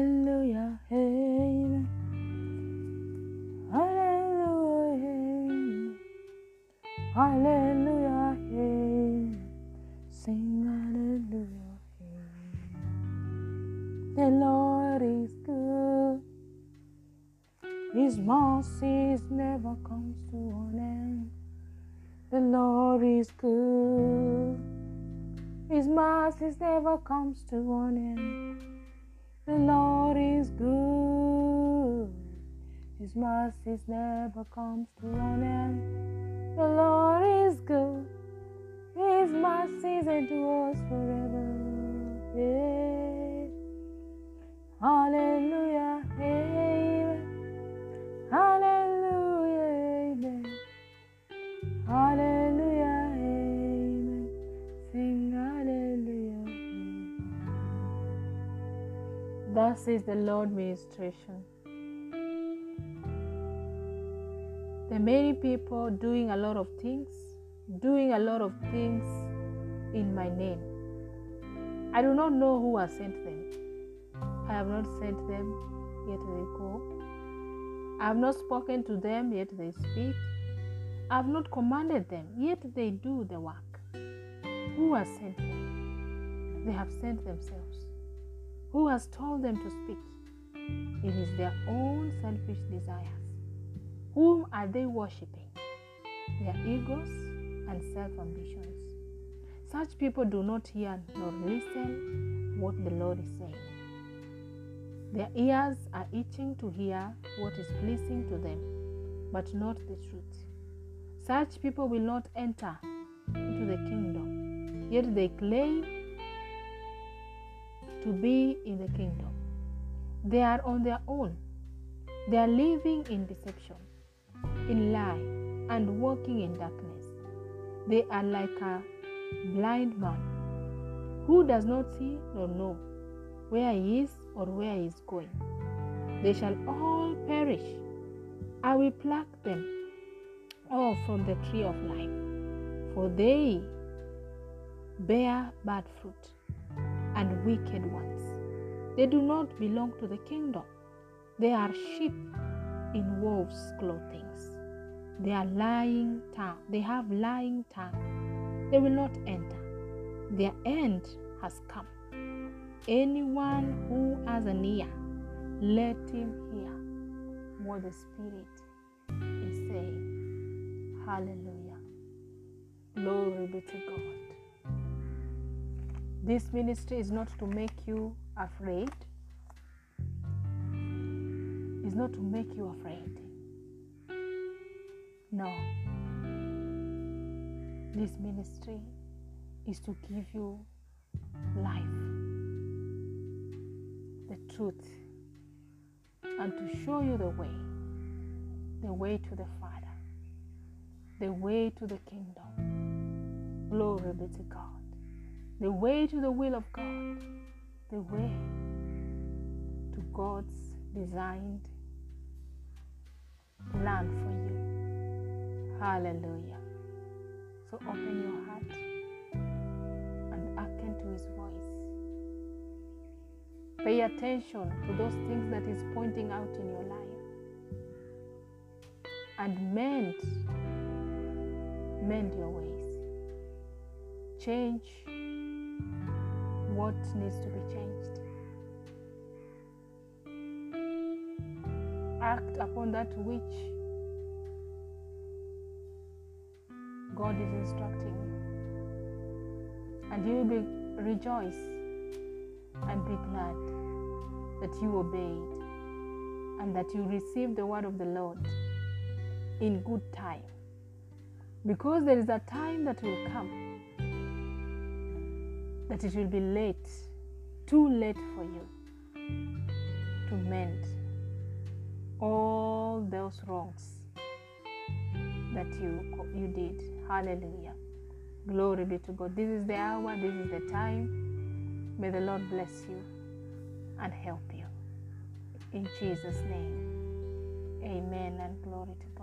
Hallelujah, amen. Hallelujah, Hallelujah, amen. Sing hallelujah, amen. The Lord is good. His mercies never comes to an end. The Lord is good. His mercies never comes to an end. The Lord His mercies never comes to an end. The Lord is good. His mercies endures forever. Yeah. Hallelujah. Amen. Hallelujah. Amen. Hallelujah. Amen. Sing hallelujah. Amen. Thus is the Lord ministration. There are many people doing a lot of things, doing a lot of things in my name. I do not know who has sent them. I have not sent them, yet they go. I have not spoken to them, yet they speak. I have not commanded them, yet they do the work. Who has sent them? They have sent themselves. Who has told them to speak? It is their own selfish desires. Whom are they worshipping? Their egos and self ambitions. Such people do not hear nor listen what the Lord is saying. Their ears are itching to hear what is pleasing to them, but not the truth. Such people will not enter into the kingdom, yet they claim to be in the kingdom. They are on their own. They are living in deception, in lie, and walking in darkness. They are like a blind man who does not see nor know where he is or where he is going. They shall all perish. I will pluck them all from the tree of life, for they bear bad fruit and wicked ones. They do not belong to the kingdom. They are sheep in wolves' clothings. They are lying tongue. They have lying tongue. They will not enter. Their end has come. Anyone who has an ear, let him hear what the Spirit is saying. Hallelujah. Glory be to God. This ministry is not to make you afraid, it's not to make you afraid. No. This ministry is to give you life, the truth, and to show you the way, the way to the Father, the way to the kingdom. Glory be to God. The way to the will of God, the way to God's designed plan for you. Hallelujah. So open your heart and hearken to his voice. Pay attention to those things that is pointing out in your life. And mend, mend your ways. Change what needs to be changed. Act upon that which God is instructing you. And you will be rejoice and be glad that you obeyed and that you received the word of the Lord in good time. Because there is a time that will come that it will be late, too late for you to mend all those wrongs that you you did. Hallelujah. Glory be to God. This is the hour, this is the time. May the Lord bless you and help you. In Jesus' name. Amen and glory to